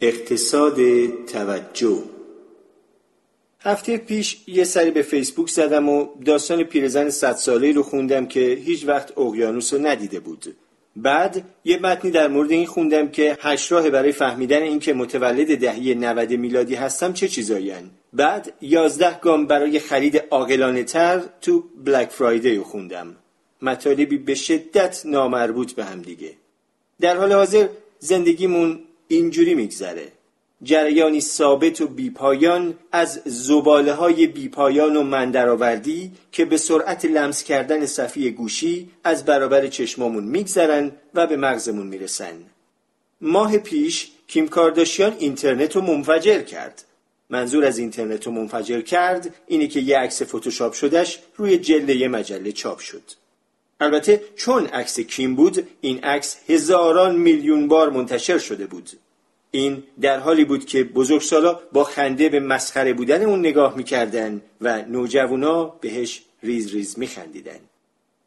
اقتصاد توجه. هفته پیش یه سری به فیسبوک زدم و داستان پیرزن صد ساله رو خوندم که هیچ وقت اقیانوس رو ندیده بود. بعد یه متنی در مورد این خوندم که هشت راه برای فهمیدن اینکه متولد دهه 90 میلادی هستم چه چیزایی بعد یازده گام برای خرید عاقلانه تر تو بلک فرایدی رو خوندم. مطالبی به شدت نامربوط به هم دیگه. در حال حاضر زندگیمون اینجوری میگذره. جریانی ثابت و بیپایان از زباله های بیپایان و مندرآوردی که به سرعت لمس کردن صفی گوشی از برابر چشمامون میگذرن و به مغزمون می‌رسن. ماه پیش کیم کارداشیان اینترنت رو منفجر کرد. منظور از اینترنت رو منفجر کرد اینه که یه عکس فتوشاپ شدهش روی جلد مجله چاپ شد. البته چون عکس کیم بود این عکس هزاران میلیون بار منتشر شده بود. این در حالی بود که بزرگسالا با خنده به مسخره بودن اون نگاه می‌کردن و نوجوانا بهش ریز ریز میخندیدن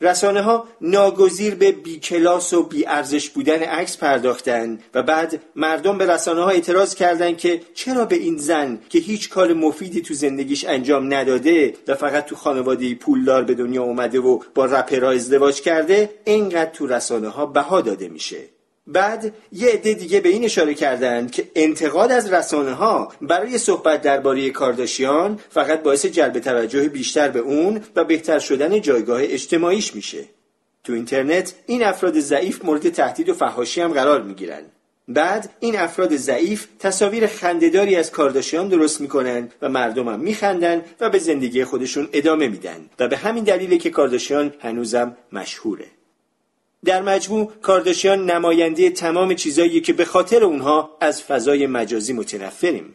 رسانه ها ناگزیر به بیکلاس و بیارزش بودن عکس پرداختن و بعد مردم به رسانه ها اعتراض کردند که چرا به این زن که هیچ کار مفیدی تو زندگیش انجام نداده و فقط تو خانواده پولدار به دنیا اومده و با رپرها ازدواج کرده اینقدر تو رسانه ها بها داده میشه. بعد یه عده دیگه به این اشاره کردند که انتقاد از رسانه ها برای صحبت درباره کارداشیان فقط باعث جلب توجه بیشتر به اون و بهتر شدن جایگاه اجتماعیش میشه. تو اینترنت این افراد ضعیف مورد تهدید و فحاشی هم قرار می‌گیرن. بعد این افراد ضعیف تصاویر خندهداری از کارداشیان درست می‌کنن و مردم هم میخندن و به زندگی خودشون ادامه میدن و به همین دلیله که کارداشیان هنوزم مشهوره. در مجموع کارداشیان نماینده تمام چیزایی که به خاطر اونها از فضای مجازی متنفریم.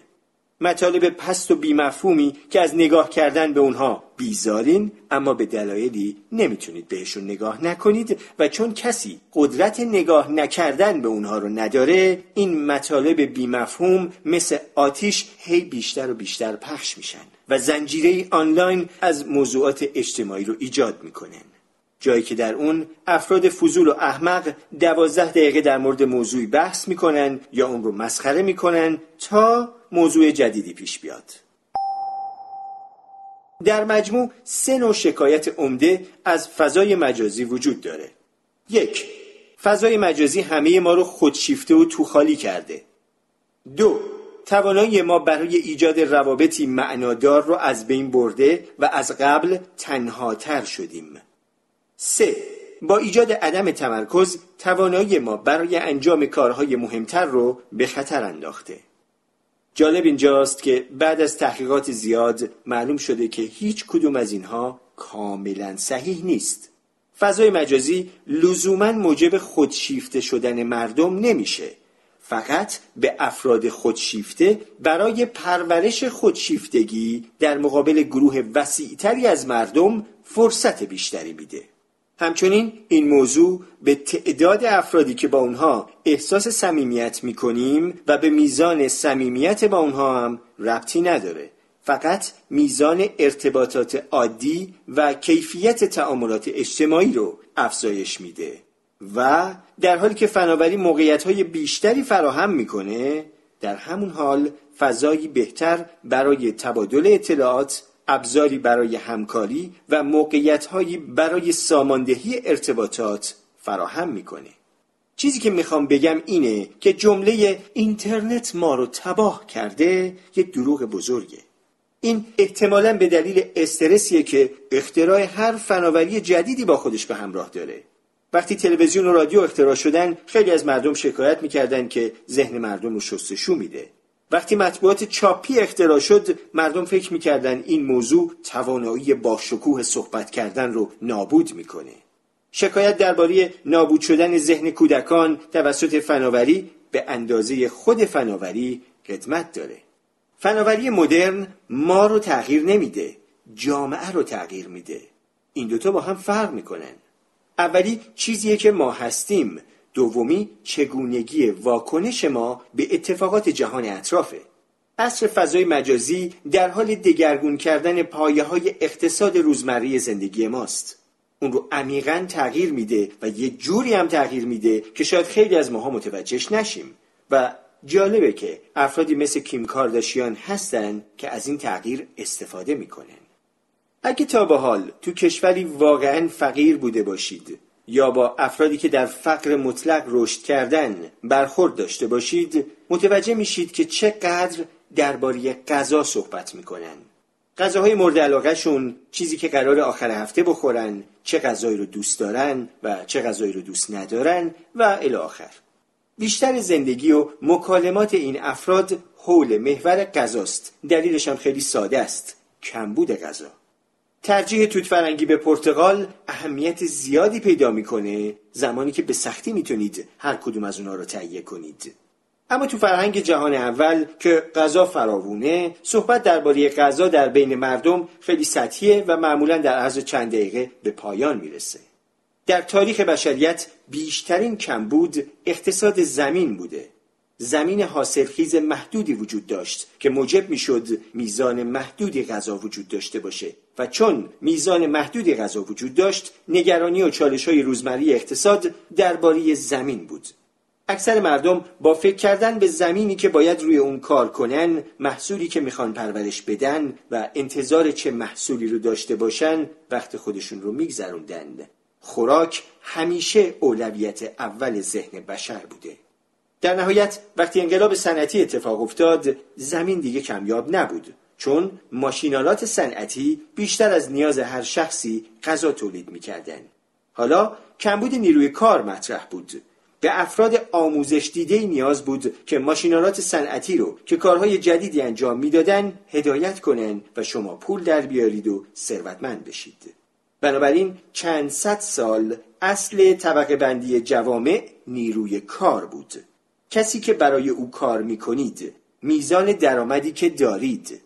مطالب پست و بیمفهومی که از نگاه کردن به اونها بیزارین اما به دلایلی نمی‌تونید بهشون نگاه نکنید و چون کسی قدرت نگاه نکردن به اونها رو نداره این مطالب بیمفهوم مثل آتیش هی بیشتر و بیشتر پخش میشن و زنجیره آنلاین از موضوعات اجتماعی رو ایجاد می‌کنن. جایی که در اون افراد فضول و احمق دوازده دقیقه در مورد موضوعی بحث می‌کنن یا اون رو مسخره می‌کنن تا موضوع جدیدی پیش بیاد. در مجموع سه نوع شکایت عمده از فضای مجازی وجود داره. یک فضای مجازی همه ما رو خودشیفته و توخالی کرده. دو توانایی ما برای ایجاد روابطی معنادار رو از بین برده و از قبل تنهاتر شدیم. سه با ایجاد عدم تمرکز توانایی ما برای انجام کارهای مهمتر رو به خطر انداخته. جالب اینجاست که بعد از تحقیقات زیاد معلوم شده که هیچ کدوم از اینها کاملا صحیح نیست. فضای مجازی لزوما موجب خودشیفته شدن مردم نمیشه. فقط به افراد خودشیفته برای پرورش خودشیفتگی در مقابل گروه وسیعتری از مردم فرصت بیشتری میده. همچنین این موضوع به تعداد افرادی که با اونها احساس صمیمیت می‌کنیم و به میزان صمیمیت با اونها هم ربطی نداره. فقط میزان ارتباطات عادی و کیفیت تعاملات اجتماعی رو افزایش میده و در حالی که فناوری موقعیت های بیشتری فراهم می‌کنه در همون حال فضایی بهتر برای تبادل اطلاعات ابزاری برای همکاری و موقعیتهایی برای ساماندهی ارتباطات فراهم می‌کنه. چیزی که می‌خوام بگم اینه که جمله اینترنت ما رو تباه کرده یه دروغ بزرگه. این احتمالا به دلیل استرسیه که اختراع هر فناوری جدیدی با خودش به همراه داره. وقتی تلویزیون و رادیو اختراع شدن خیلی از مردم شکایت می‌کردن که ذهن مردم رو شستشو میده. وقتی مطبوعات چاپی اختراع شد مردم فکر می‌کردن این موضوع توانایی با شکوه صحبت کردن رو نابود می‌کنه. شکایت درباره نابود شدن ذهن کودکان توسط فناوری به اندازه خود فناوری قدمت داره. فناوری مدرن ما رو تغییر نمیده جامعه رو تغییر میده. این دوتا با هم فرق می‌کنن. اولی چیزیه که ما هستیم دومی چگونگی واکنش ما به اتفاقات جهان اطرافه. عصر فضای مجازی در حال دگرگون کردن پایه های اقتصاد روزمره زندگی ماست. اون رو عمیقا تغییر میده و یه جوری هم تغییر میده که شاید خیلی از ماها متوجهش نشیم. و جالبه که افرادی مثل کیم کارداشیان هستن که از این تغییر استفاده می‌کنن. اگه تا به حال تو کشوری واقعا فقیر بوده باشید یا با افرادی که در فقر مطلق رشد کردن برخورد داشته باشید متوجه میشید که چقدر درباره غذا صحبت می‌کنن. غذاهای مورد علاقهشون چیزی که قرار آخر هفته بخورن چه غذایی رو دوست دارن و چه غذایی رو دوست ندارن و الی آخر. بیشتر زندگی و مکالمات این افراد حول محور غذاست. دلیلش هم خیلی ساده است. کمبود غذا. ترجیح توت فرنگی به پرتغال اهمیت زیادی پیدا می‌کنه زمانی که به سختی می‌تونید هر کدوم از اونها رو تهیه کنید. اما تو فرهنگ جهان اول که غذا فراوونه صحبت درباره غذا در بین مردم خیلی سطحیه و معمولا در عرض چند دقیقه به پایان می‌رسه. در تاریخ بشریت بیشترین کمبود اقتصاد زمین بوده. زمین حاصلخیز محدودی وجود داشت که موجب می‌شد میزان محدودی غذا وجود داشته باشه و چون میزان محدودی غذا وجود داشت نگرانی و چالش های روزمری اقتصاد درباره زمین بود. اکثر مردم با فکر کردن به زمینی که باید روی اون کار کنن محصولی که می‌خوان پرورش بدن و انتظار چه محصولی رو داشته باشن وقت خودشون رو میگذروندن. خوراک همیشه اولویت اول ذهن بشر بوده. در نهایت وقتی انقلاب صنعتی اتفاق افتاد زمین دیگه کمیاب نبود چون ماشینالات صنعتی بیشتر از نیاز هر شخصی غذا تولید می‌کردن. حالا کمبود نیروی کار مطرح بود. به افراد آموزش دیده نیاز بود که ماشینالات صنعتی رو که کارهای جدیدی انجام می‌دادن هدایت کنن و شما پول در بیارید و ثروتمند بشید. بنابراین چند صد سال اصل طبقه بندی جوامع نیروی کار بود. کسی که برای او کار می کنید میزان درآمدی که دارید.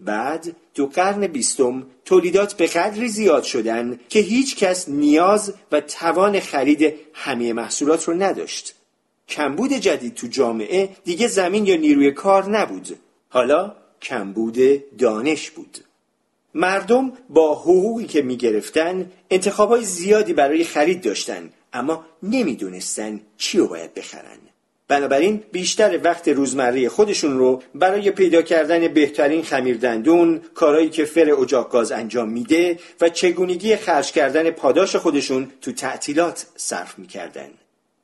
بعد تو قرن بیستم تولیدات به قدری زیاد شدن که هیچ کس نیاز و توان خرید همه محصولات رو نداشت. کمبود جدید تو جامعه دیگه زمین یا نیروی کار نبود. حالا کمبود دانش بود. مردم با حقوقی که می گرفتن انتخابای زیادی برای خرید داشتن اما نمی‌دونستن چی رو باید بخرن. بنابراین بیشتر وقت روزمره خودشون رو برای پیدا کردن بهترین خمیردندون، کارهایی که فر اجاق گاز انجام میده و چگونگی خرج کردن پاداش خودشون تو تعطیلات صرف می‌کردن.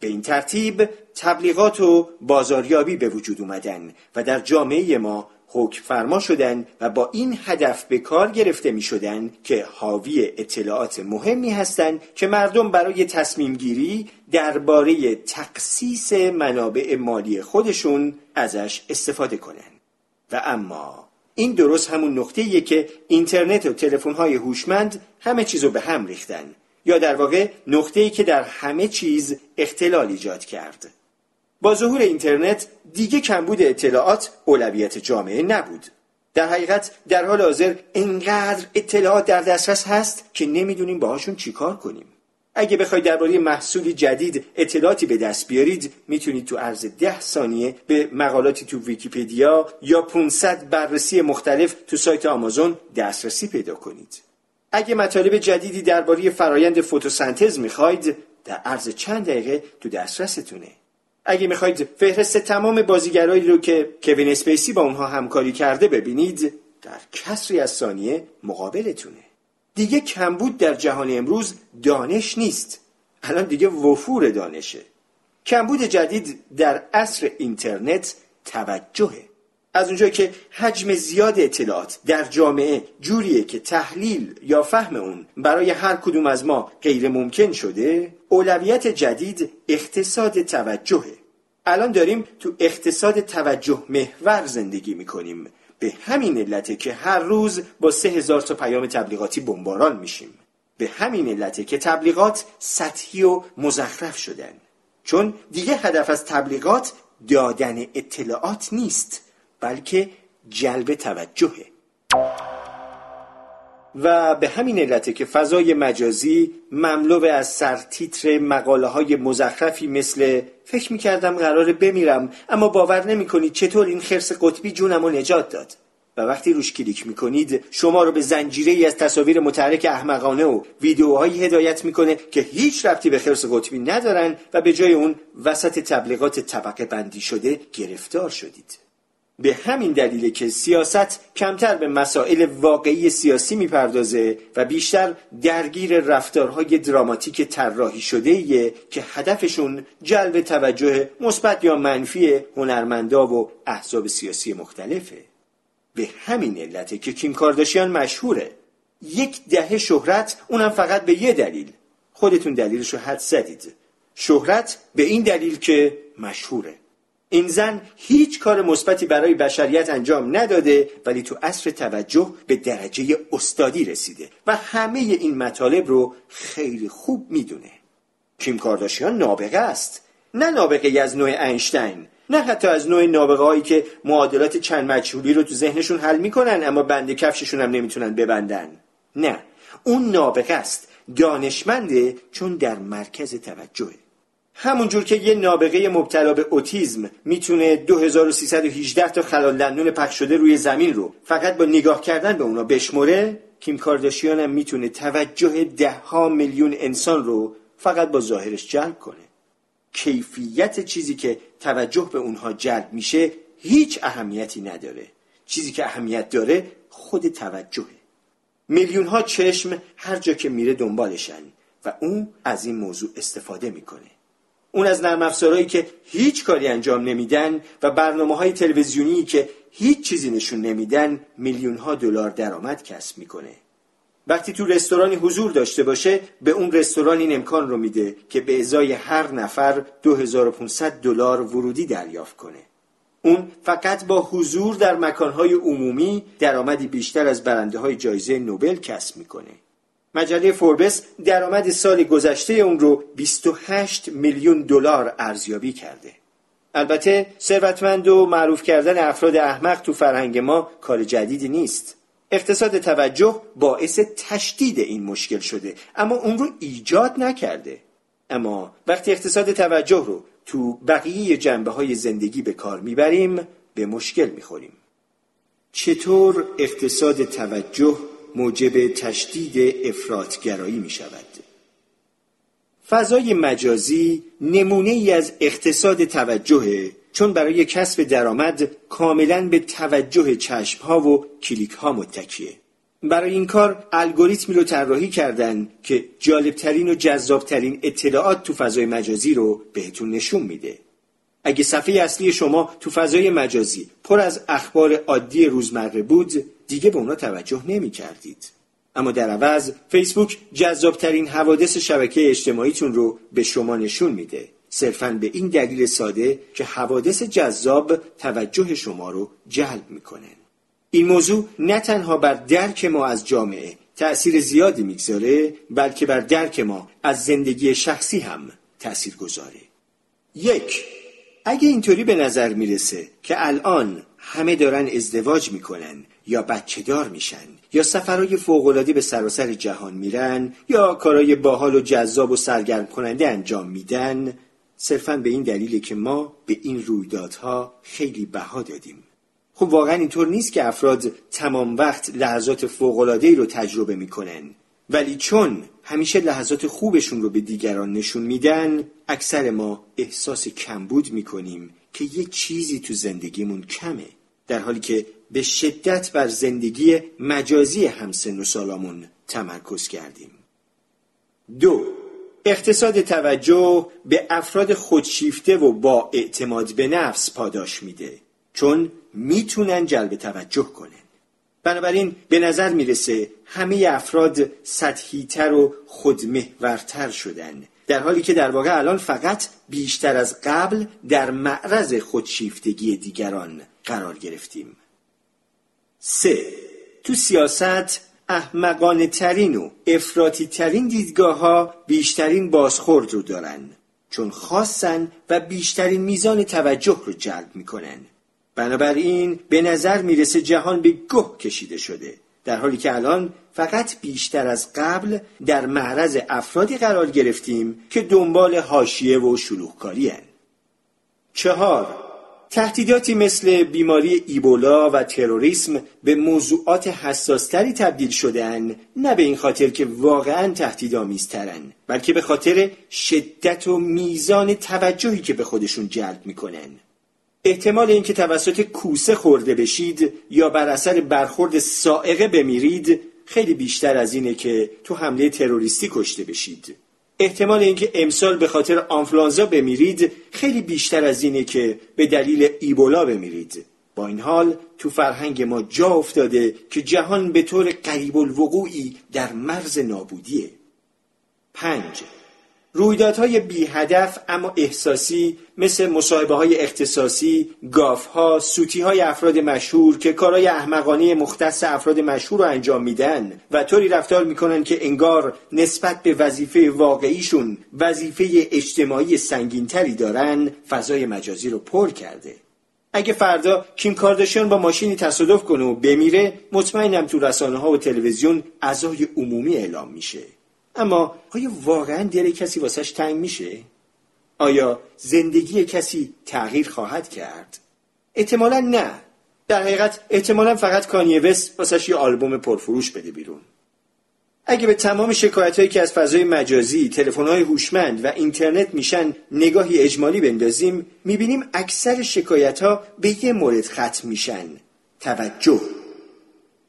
به این ترتیب تبلیغات و بازاریابی به وجود اومدن و در جامعه ما حکم فرما شدند و با این هدف به کار گرفته می شدن که حاوی اطلاعات مهمی هستند که مردم برای تصمیم گیری درباره تقسیس منابع مالی خودشون ازش استفاده کنند. و اما این درست همون نقطه‌ایه که اینترنت و تلفن‌های هوشمند همه چیزو به هم ریختن یا در واقع نقطه‌ای که در همه چیز اختلال ایجاد کرد. با ظهور اینترنت دیگه کمبود اطلاعات اولویت جامعه نبود. در حقیقت در حال حاضر انقدر اطلاعات در دسترس هست که نمی‌دونیم باهاشون چیکار کنیم. اگه بخواید درباره محصولی جدید اطلاعاتی به دست بیارید می‌تونید تو عرض ده ثانیه به مقالاتی تو ویکیپدیا یا 500 بررسی مختلف تو سایت آمازون دسترسی پیدا کنید. اگه مطالب جدیدی درباره فرایند فتوسنتز می‌خواید در عرض چند دقیقه تو دسترستونه. اگه می‌خواید فهرست تمام بازیگرایی رو که کوین اسپیسی با اونها همکاری کرده ببینید در کسری از ثانیه مقابلتونه. دیگه کمبود در جهان امروز دانش نیست. الان دیگه وفور دانشه. کمبود جدید در عصر اینترنت توجهه. از اونجایی که حجم زیاد اطلاعات در جامعه جوریه که تحلیل یا فهم اون برای هر کدوم از ما غیر ممکن شده اولویت جدید اقتصاد توجهه. الان داریم تو اقتصاد توجه محور زندگی می‌کنیم. به همین علته که هر روز با سه هزار تا پیام تبلیغاتی بمباران میشیم. به همین علته که تبلیغات سطحی و مزخرف شدن. چون دیگه هدف از تبلیغات دادن اطلاعات نیست بلکه جلب توجهه. و به همین علته که فضای مجازی مملو از سرتیتر مقاله های مزخرفی مثل فکر می‌کردم قراره بمیرم اما باور نمی چطور این خرس قطبی جونم رو نجات داد؟ و وقتی روش کلیک می‌کنید شما رو به زنجیره ای از تصاویر متحرک احمقانه و ویدیوهایی هدایت می‌کنه که هیچ ربطی به خرس قطبی ندارن و به جای اون وسط تبلیغات طبقه بندی شده گرفتار شدید. به همین دلیل که سیاست کمتر به مسائل واقعی سیاسی می‌پردازه و بیشتر درگیر رفتارهای دراماتیک طراحی شده ایه که هدفشون جلب توجه مثبت یا منفی هنرمندا و احزاب سیاسی مختلفه. به همین علته که کیم کارداشیان مشهوره. یک دهه شهرت اونم فقط به یه دلیل. خودتون دلیلش رو حد زدید. شهرت به این دلیل که مشهوره. این زن هیچ کار مثبتی برای بشریت انجام نداده ولی تو عصر توجه به درجه استادی رسیده و همه این مطالب رو خیلی خوب می‌دونه. کیم کارداشیان نابغه است. نه نابغه از نوع اینشتین نه حتی از نوع نابغه هایی که معادلات چند مجهولی رو تو ذهنشون حل می‌کنن اما بند کفششون هم نمی‌تونن ببندن. نه اون نابغه است. دانشمنده چون در مرکز توجهه. همونجور که یه نابغه مبتلا به اوتیزم می‌تونه 2318 تا خلال دندون پخش شده روی زمین رو فقط با نگاه کردن به اونا بشمره کیم کارداشیان هم می‌تونه توجه ده ها میلیون انسان رو فقط با ظاهرش جلب کنه. کیفیت چیزی که توجه به اونها جلب میشه هیچ اهمیتی نداره. چیزی که اهمیت داره خود توجهه. میلیون ها چشم هر جا که میره دنبالشن و اون از این موضوع استفاده می‌کنه. اون از نرم افزارهایی که هیچ کاری انجام نمیدن و برنامه های تلویزیونی که هیچ چیزی نشون نمیدن میلیون ها دلار درآمد کسب می‌کنه. وقتی تو رستورانی حضور داشته باشه به اون رستوران این امکان رو میده که به ازای هر نفر 2500 دلار ورودی دریافت کنه. اون فقط با حضور در مکانهای عمومی درآمدی بیشتر از برنده های جایزه نوبل کسب می‌کنه. مجله فوربس درآمد سال گذشته اون رو 28 میلیون دلار ارزیابی کرده. البته ثروتمند و معروف کردن افراد احمق تو فرهنگ ما کار جدیدی نیست. اقتصاد توجه باعث تشدید این مشکل شده اما اون رو ایجاد نکرده. اما وقتی اقتصاد توجه رو تو بقیه جنبه های زندگی به کار می‌بریم به مشکل می‌خوریم. چطور اقتصاد توجه موجب تشدید افراطگرایی می شود. فضای مجازی نمونه ای از اقتصاد توجهه چون برای کسب درآمد کاملا به توجه چشم ها و کلیک ها متکیه. برای این کار الگوریتمی رو طراحی کردن که جالبترین و جذابترین اطلاعات تو فضای مجازی رو بهتون نشون میده. اگه صفحه اصلی شما تو فضای مجازی پر از اخبار عادی روزمره بود دیگه به اونا توجه نمی کردید. اما در عوض فیسبوک جذابترین حوادث شبکه اجتماعیتون رو به شما نشون میده. صرفا به این دلیل ساده که حوادث جذاب توجه شما رو جلب می‌کنه. این موضوع نه تنها بر درک ما از جامعه تأثیر زیادی می‌گذاره بلکه بر درک ما از زندگی شخصی هم تأثیر گذاره. یک اگه اینطوری به نظر می‌رسه که الان همه دارن ازدواج می‌کنن یا بچه دار میشن یا سفرهای فوقالعاده به سراسر جهان میرن یا کارهای باحال و جذاب و سرگرم کننده انجام میدن. صرفا به این دلیل که ما به این رویدادها خیلی بها دادیم. خب واقعا اینطور نیست که افراد تمام وقت لحظات فوقالعادهای رو تجربه می‌کنن. ولی چون همیشه لحظات خوبشون رو به دیگران نشون میدن اکثر ما احساس کمبود می‌کنیم که یه چیزی تو زندگیمون کمه. در حالی که به شدت بر زندگی مجازی همسن و سالامون تمرکز کردیم. دو اقتصاد توجه به افراد خودشیفته و با اعتماد به نفس پاداش میده چون می‌تونن جلب توجه کنن. بنابراین به نظر می‌رسه همه افراد سطحیتر و خودمهورتر شدن در حالی که در واقع الان فقط بیشتر از قبل در معرض خودشیفتگی دیگران قرار گرفتیم. سه. تو سیاست احمقانه ترین و افراطی ترین دیدگاه ها بیشترین بازخورد رو دارن. چون خاصن و بیشترین میزان توجه رو جلب می‌کنن. بنابراین به نظر می‌رسه جهان به گه کشیده شده. در حالی که الان فقط بیشتر از قبل در معرض افرادی قرار گرفتیم که دنبال حاشیه و شلوغکاری چهار. تهدیداتی مثل بیماری ایبولا و تروریسم به موضوعات حساستری تبدیل شدن نه به این خاطر که واقعا تهدیدآمیزترن بلکه به خاطر شدت و میزان توجهی که به خودشون جلب می‌کنن. احتمال اینکه توسط کوسه خورده بشید یا بر اثر برخورد سائقه بمیرید خیلی بیشتر از اینه که تو حمله تروریستی کشته بشید. احتمال اینکه امسال به خاطر آنفلانزا بمیرید خیلی بیشتر از اینه که به دلیل ایبولا بمیرید. با این حال تو فرهنگ ما جا افتاده که جهان به طور قریب الوقوعی در مرز نابودیه. پنج رویدادهای بی هدف اما احساسی مثل مصاحبه های اختصاصی، گاف ها، سوتی های افراد مشهور که کارهای احمقانه مختص افراد مشهور رو انجام میدن و طوری رفتار می‌کنن که انگار نسبت به وظیفه واقعیشون وظیفه اجتماعی سنگینتری دارن فضای مجازی رو پر کرده. اگه فردا کیم کارداشیان با ماشینی تصادف کنه و بمیره مطمئنم تو رسانه ها و تلویزیون اعضای عمومی اعلام میشه. اما آیا واقعا دل کسی واسش تنگ میشه؟ آیا زندگی کسی تغییر خواهد کرد؟ احتمالا نه. در حقیقت احتمالا فقط کانیه وست واسش یه آلبوم پرفروش بده بیرون. اگه به تمام شکایت هایی که از فضای مجازی، تلفن های هوشمند و اینترنت میشن نگاهی اجمالی بندازیم می‌بینیم اکثر شکایت ها به یه مورد ختم میشن. توجه.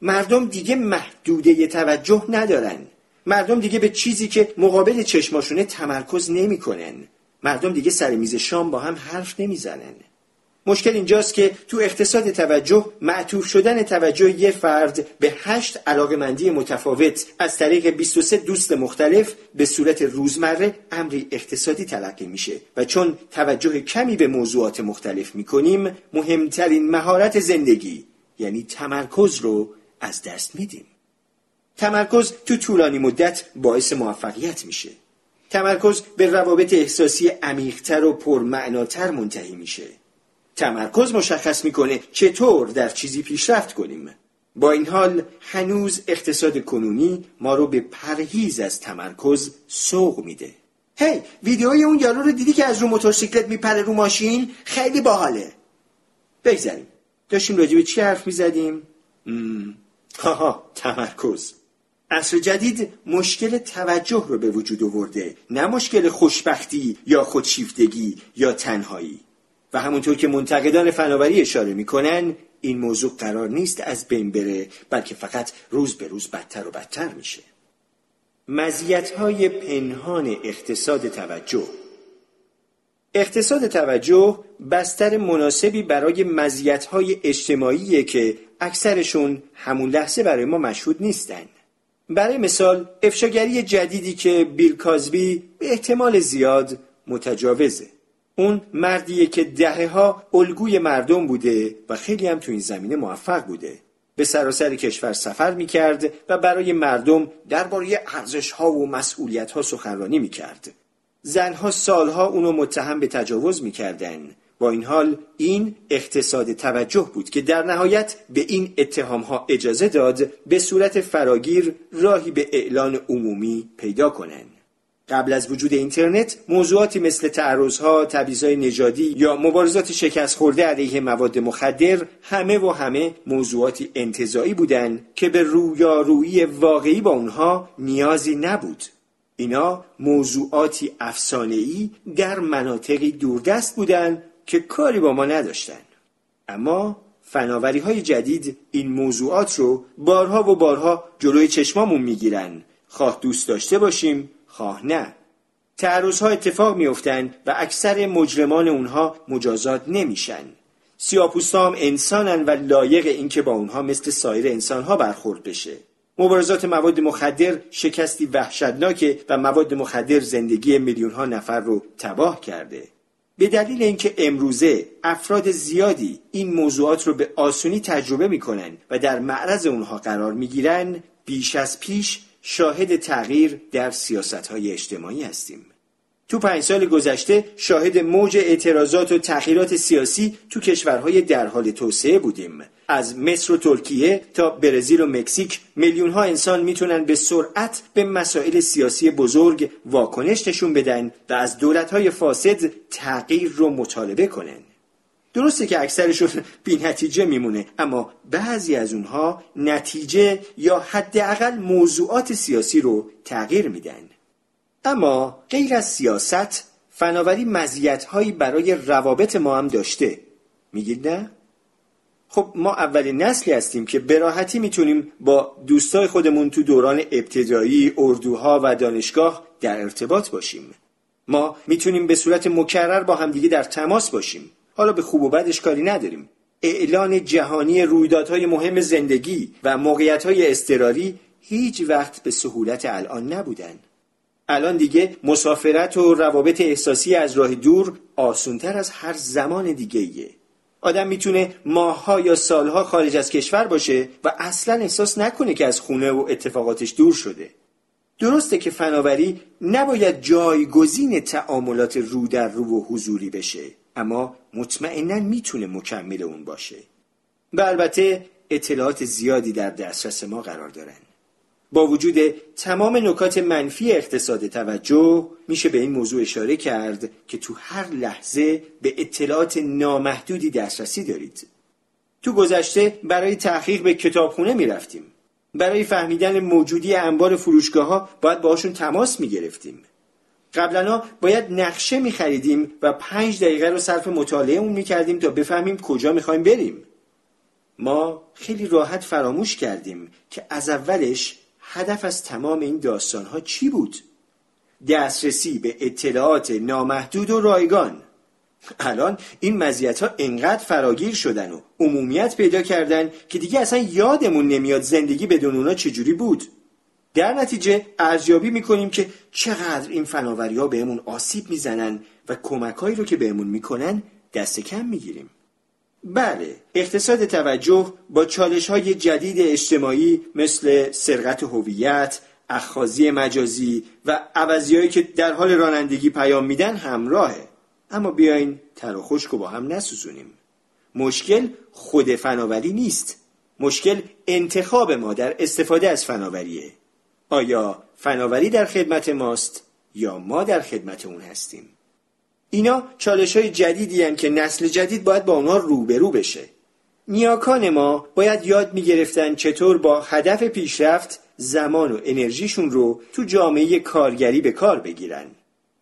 مردم دیگه محدوده توجه ندارن. مردم دیگه به چیزی که مقابل چشماشونه تمرکز نمی‌کنن. مردم دیگه سر میز شام با هم حرف نمی‌زنن. مشکل اینجاست که تو اقتصاد توجه معطوف شدن توجه یه فرد به هشت علاقمندی متفاوت از طریق 23 دوست مختلف به صورت روزمره امری اقتصادی تلقی میشه و چون توجه کمی به موضوعات مختلف می‌کنیم مهمترین مهارت زندگی یعنی تمرکز رو از دست میدیم تمرکز تو طولانی مدت باعث موفقیت میشه. تمرکز به روابط احساسی عمیقتر و پرمعناتر منتهی میشه. تمرکز مشخص می‌کنه چطور در چیزی پیشرفت کنیم. با این حال هنوز اقتصاد کنونی ما رو به پرهیز از تمرکز سوق میده. هی hey, ویدیوی اون یارو رو دیدی که از رو موتورسیکلت میپره رو ماشین؟ خیلی باحاله. بگذاریم. داشتیم راجع به چی حرف می‌زدیم؟ هاها تمرکز. عصر جدید مشکل توجه رو به وجود آورده نه مشکل خوشبختی یا خودشیفتگی یا تنهایی. و همونطور که منتقدان فناوری اشاره می‌کنن این موضوع قرار نیست از بین بره بلکه فقط روز به روز بدتر و بدتر میشه. مزیت‌های پنهان اقتصاد توجه. اقتصاد توجه بستر مناسبی برای مزیت‌های اجتماعی که اکثرشون همون لحظه برای ما مشهود نیستند برای مثال افشاگری جدیدی که بیل کازبی به احتمال زیاد متجاوزه. اون مردیه که دهه ها الگوی مردم بوده و خیلی هم تو این زمینه موفق بوده. به سراسر کشور سفر می کرد و برای مردم درباره ارزش ها و مسئولیت ها سخنرانی می کرد. زنها سالها اونو متهم به تجاوز می کردن با این حال این اقتصاد توجه بود که در نهایت به این اتهام ها اجازه داد به صورت فراگیر راهی به اعلان عمومی پیدا کنند. قبل از وجود اینترنت موضوعاتی مثل تعرضها، تبعیضهای نژادی یا مبارزات شکست خورده علیه مواد مخدر همه و همه موضوعاتی انتظایی بودند که به رویارویی واقعی با اونها نیازی نبود. اینا موضوعاتی افسانه‌ای در مناطقی دوردست بودند که کاری با ما نداشتن. اما فناوری های جدید این موضوعات رو بارها و بارها جلوی چشمامون می‌گیرن. خواه دوست داشته باشیم خواه نه. تعرض ها اتفاق میافتند و اکثر مجرمان اونها مجازات نمیشن. سیاپوستا هم انسانن و لایق اینکه با اونها مثل سایر انسانها برخورد بشه. مبارزات مواد مخدر شکستی وحشتناکه و مواد مخدر زندگی میلیون ها نفر رو تباه کرده. به دلیل اینکه امروزه افراد زیادی این موضوعات رو به آسونی تجربه می‌کنن و در معرض اونها قرار می‌گیرن بیش از پیش شاهد تغییر در سیاست های اجتماعی هستیم. تو پنج سال گذشته شاهد موج اعتراضات و تغییرات سیاسی تو کشورهای در حال توسعه بودیم. از مصر و ترکیه تا برزیل و مکزیک میلیون ها انسان می‌تونن به سرعت به مسائل سیاسی بزرگ واکنش نشون بدن و از دولت های فاسد تغییر رو مطالبه کنن. درسته که اکثرشون بی نتیجه میمونه اما بعضی از اونها نتیجه یا حداقل موضوعات سیاسی رو تغییر میدن. اما غیر از سیاست فناوری مزیت‌هایی برای روابط ما هم داشته. میگید نه؟ خب ما اولین نسلی هستیم که به راحتی می‌تونیم با دوستای خودمون تو دوران ابتدایی اردوها و دانشگاه در ارتباط باشیم. ما می‌تونیم به صورت مکرر با همدیگه در تماس باشیم. حالا به خوب و بدش کاری نداریم. اعلان جهانی رویدادهای مهم زندگی و موقعیتهای اضطراری هیچ وقت به سهولت الان نبودن. الان دیگه مسافرت و روابط احساسی از راه دور آسونتر از هر زمان دیگه ایه. آدم می‌تونه ماهها یا سالها خارج از کشور باشه و اصلا احساس نکنه که از خونه و اتفاقاتش دور شده. درسته که فناوری نباید جایگزین تعاملات رو در رو و حضوری بشه اما مطمئنا می‌تونه مکمل اون باشه. و البته اطلاعات زیادی در دسترس ما قرار دارن. با وجود تمام نکات منفی اقتصاد توجه میشه به این موضوع اشاره کرد که تو هر لحظه به اطلاعات نامحدودی دسترسی دارید. تو گذشته برای تحقیق به کتابخونه می‌رفتیم. برای فهمیدن موجودی انبار فروشگاه ها باید باشون تماس می‌گرفتیم. قبلا باید نقشه میخریدیم و پنج دقیقه رو صرف مطالعه اون می‌کردیم تا بفهمیم کجا می‌خوایم بریم. ما خیلی راحت فراموش کردیم که از اولش هدف از تمام این داستان ها چی بود؟ دسترسی به اطلاعات نامحدود و رایگان. الان این مزیت ها انقدر فراگیر شدن و عمومیت پیدا کردن که دیگه اصلا یادمون نمیاد زندگی بدون اونا چجوری بود. در نتیجه ارزیابی می‌کنیم که چقدر این فناوری ها بهمون آسیب می‌زنن و کمکهایی رو که بهمون می‌کنن دست کم می‌گیریم. بله اقتصاد توجه با چالش های جدید اجتماعی مثل سرقت هویت، اخخازی مجازی و عوضیهایی که در حال رانندگی پیام میدن همراهه اما بیاین تر و خشک با هم نسوزونیم. مشکل خود فناوری نیست. مشکل انتخاب ما در استفاده از فناوریه. آیا فناوری در خدمت ماست یا ما در خدمت اون هستیم؟ اینا چالش های جدیدی هم که نسل جدید باید با اونا روبرو بشه نیاکان ما باید یاد می‌گرفتن چطور با هدف پیشرفت زمان و انرژیشون رو تو جامعه کارگری به کار بگیرن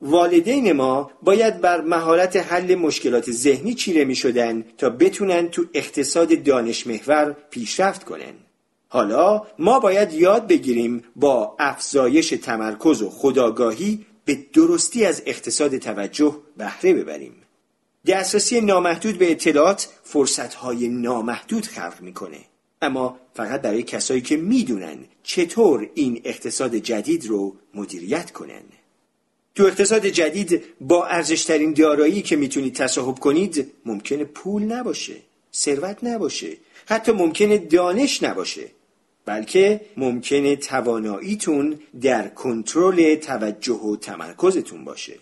والدین ما باید بر مهارت حل مشکلات ذهنی چیره می شدن تا بتونن تو اقتصاد دانش محور پیشرفت کنن. حالا ما باید یاد بگیریم با افزایش تمرکز و خداگاهی به درستی از اقتصاد توجه بهره ببریم. دسترسی نامحدود به اطلاعات فرصتهای نامحدود خلق می‌کنه. اما فقط برای کسایی که می‌دونن چطور این اقتصاد جدید رو مدیریت کنن. تو اقتصاد جدید با ارزشترین دارایی که می‌تونید تصاحب کنید ممکنه پول نباشه ثروت نباشه حتی ممکنه دانش نباشه بلکه ممکنه تواناییتون در کنترل توجه و تمرکزتون باشه.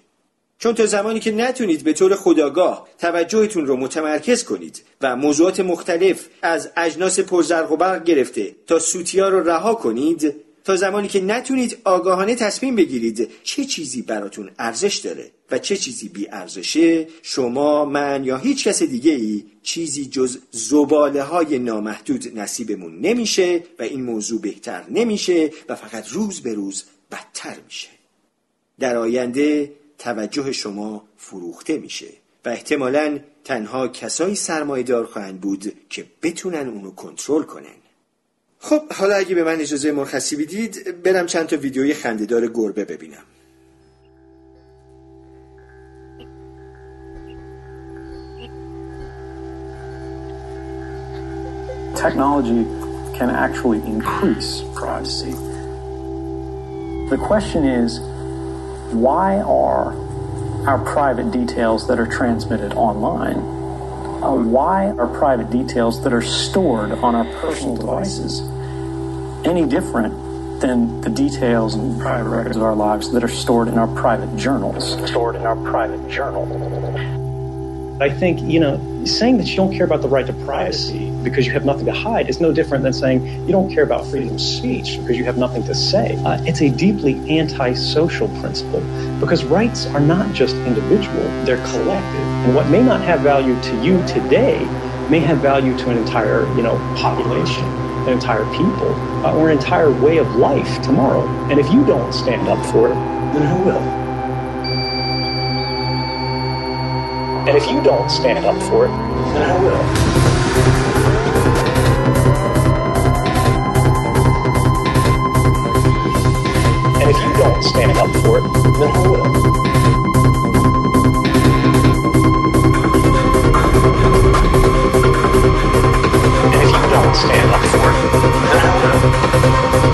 چون تا زمانی که نتونید به طور خداگاه توجهتون رو متمرکز کنید و موضوعات مختلف از اجناس پرزرق و برق گرفته تا سوتیا رو رها کنید تا زمانی که نتونید آگاهانه تصمیم بگیرید چه چیزی براتون ارزش داره. و چه چیزی بی ارزشه شما من یا هیچ کس دیگه ای چیزی جز زباله های نامحدود نصیبمون نمیشه و این موضوع بهتر نمیشه و فقط روز به روز بدتر میشه. در آینده توجه شما فروخته میشه و احتمالا تنها کسایی سرمایه دار خواهند بود که بتونن اونو کنترل کنن. خب حالا اگه به من اجازه مرخصی بدید برم چند تا ویدیوی خندهدار گربه ببینم. Technology can actually increase privacy. The question is, why are our private details that are transmitted online uh, why are private details that are stored on our personal devices any different than the details and private records of our lives that are stored in our private journals. Stored in our private journal. I think, you know, saying that you don't care about the right to privacy because you have nothing to hide is no different than saying you don't care about freedom of speech because you have nothing to say. Uh, it's a deeply antisocial principle because rights are not just individual, they're collective. And what may not have value to you today may have value to an entire, you know, population, an entire people, uh, or an entire way of life tomorrow. And if you don't stand up for it, then who will? And if you don't stand up for it, then I will. And if you don't stand up for it, then I will. And if you don't stand up for it, then I will.